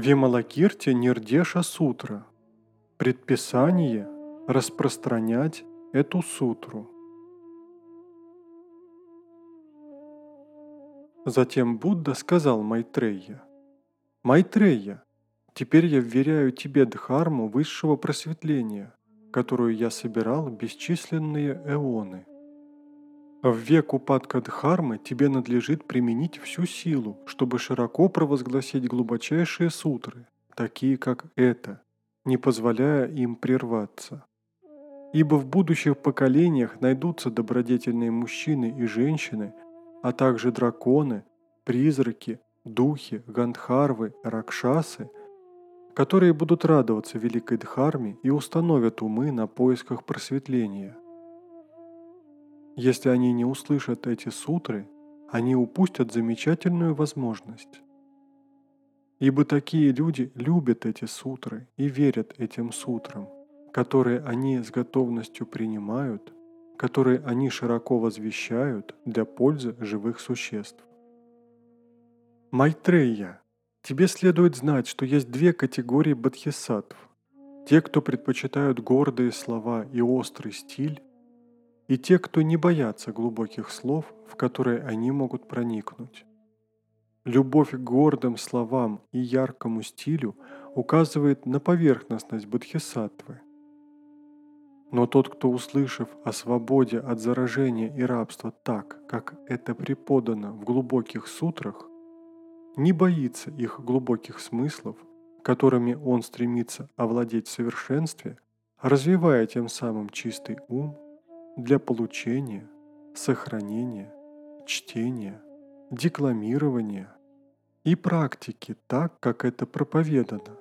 Вималакирти Нирдеша Сутра. Предписание распространять эту сутру. Затем Будда сказал Майтрея, «Майтрея, теперь я вверяю тебе дхарму высшего просветления, которую я собирал бесчисленные эоны. В век упадка Дхармы тебе надлежит применить всю силу, чтобы широко провозгласить глубочайшие сутры, такие как это, не позволяя им прерваться. Ибо в будущих поколениях найдутся добродетельные мужчины и женщины, а также драконы, призраки, духи, гандхарвы, ракшасы, которые будут радоваться великой Дхарме и установят умы на поисках просветления. Если они не услышат эти сутры, они упустят замечательную возможность. Ибо такие люди любят эти сутры и верят этим сутрам, которые они с готовностью принимают, которые они широко возвещают для пользы живых существ. Майтрея, тебе следует знать, что есть две категории бодхисаттв. Те, кто предпочитают гордые слова и острый стиль, и те, кто не боятся глубоких слов, в которые они могут проникнуть. Любовь к гордым словам и яркому стилю указывает на поверхностность бодхисаттвы. Но тот, кто, услышав о свободе от заражения и рабства так, как это преподано в глубоких сутрах, не боится их глубоких смыслов, которыми он стремится овладеть в совершенстве, развивая тем самым чистый ум для получения, сохранения, чтения, декламирования и практики так, как это проповедано.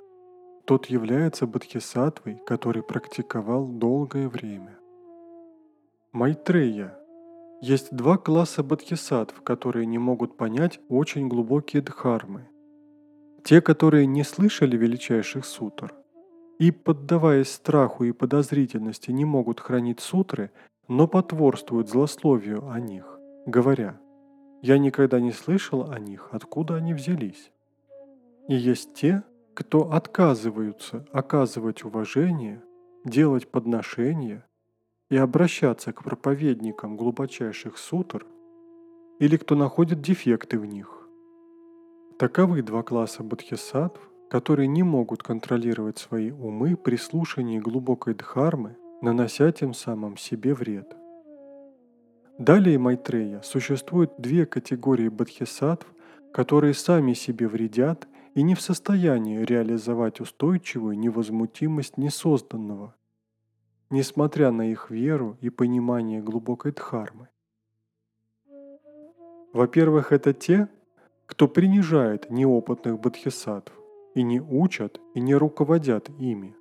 Тот является бодхисаттвой, который практиковал долгое время. Майтрея. Есть два класса бодхисаттв, которые не могут понять очень глубокие дхармы. Те, которые не слышали величайших сутр, и, поддаваясь страху и подозрительности, не могут хранить сутры, но потворствуют злословию о них, говоря, «Я никогда не слышал о них, откуда они взялись». И есть те, кто отказываются оказывать уважение, делать подношения и обращаться к проповедникам глубочайших сутр, или кто находит дефекты в них. Таковы два класса бодхисаттв, которые не могут контролировать свои умы при слушании глубокой дхармы нанося тем самым себе вред. Далее Майтрея существует две категории бодхисаттв, которые сами себе вредят и не в состоянии реализовать устойчивую невозмутимость несозданного, несмотря на их веру и понимание глубокой дхармы. Во-первых, это те, кто принижает неопытных бодхисаттв и не учат и не руководят ими.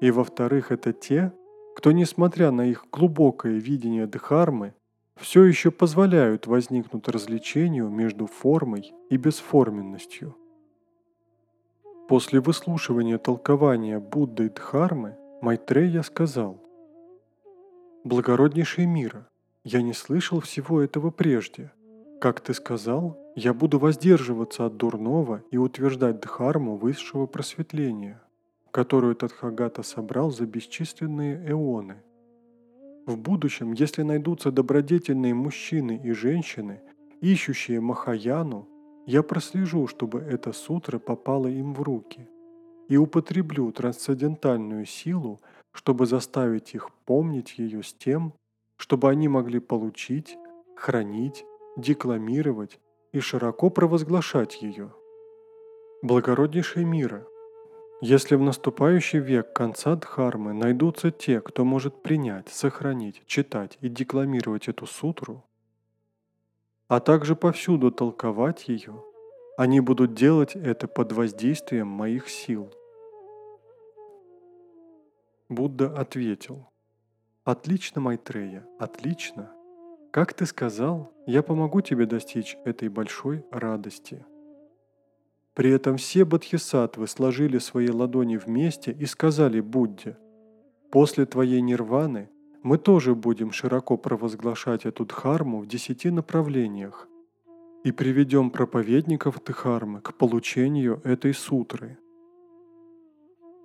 И во-вторых, это те, кто, несмотря на их глубокое видение Дхармы, все еще позволяют возникнуть развлечению между формой и бесформенностью. После выслушивания толкования Будды Дхармы Майтрея сказал, «Благороднейший мира, я не слышал всего этого прежде. Как ты сказал, я буду воздерживаться от дурного и утверждать Дхарму высшего просветления которую Тадхагата собрал за бесчисленные эоны. В будущем, если найдутся добродетельные мужчины и женщины, ищущие Махаяну, я прослежу, чтобы эта сутра попала им в руки и употреблю трансцендентальную силу, чтобы заставить их помнить ее с тем, чтобы они могли получить, хранить, декламировать и широко провозглашать ее. Благороднейший мира – если в наступающий век конца Дхармы найдутся те, кто может принять, сохранить, читать и декламировать эту сутру, а также повсюду толковать ее, они будут делать это под воздействием моих сил. Будда ответил, «Отлично, Майтрея, отлично. Как ты сказал, я помогу тебе достичь этой большой радости». При этом все бодхисаттвы сложили свои ладони вместе и сказали Будде, «После твоей нирваны мы тоже будем широко провозглашать эту дхарму в десяти направлениях, и приведем проповедников Дхармы к получению этой сутры.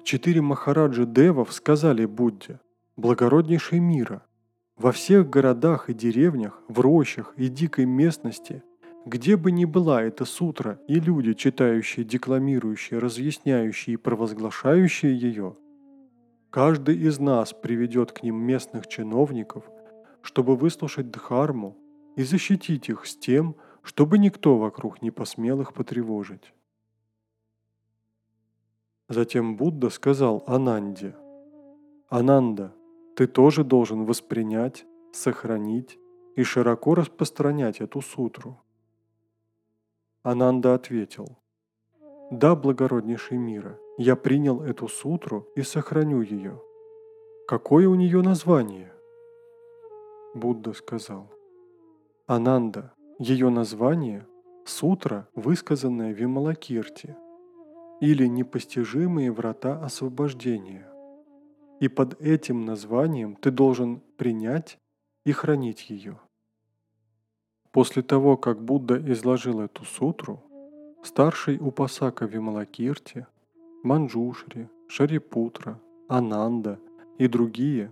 Четыре Махараджи Девов сказали Будде, благороднейший мира, во всех городах и деревнях, в рощах и дикой местности, где бы ни была эта сутра и люди, читающие, декламирующие, разъясняющие и провозглашающие ее, каждый из нас приведет к ним местных чиновников, чтобы выслушать Дхарму и защитить их с тем, чтобы никто вокруг не посмел их потревожить. Затем Будда сказал Ананде, «Ананда, ты тоже должен воспринять, сохранить и широко распространять эту сутру». Ананда ответил, «Да, благороднейший мира, я принял эту сутру и сохраню ее. Какое у нее название?» Будда сказал, «Ананда, ее название – сутра, высказанная в Вималакирте, или непостижимые врата освобождения. И под этим названием ты должен принять и хранить ее. После того, как Будда изложил эту сутру, старший Упасака Вималакирти, Манджушри, Шарипутра, Ананда и другие,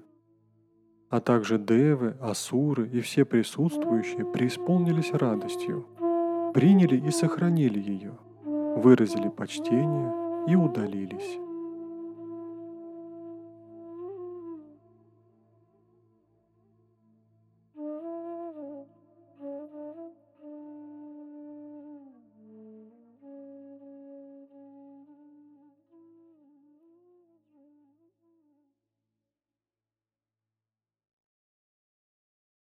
а также девы, асуры и все присутствующие преисполнились радостью, приняли и сохранили ее – выразили почтение и удалились.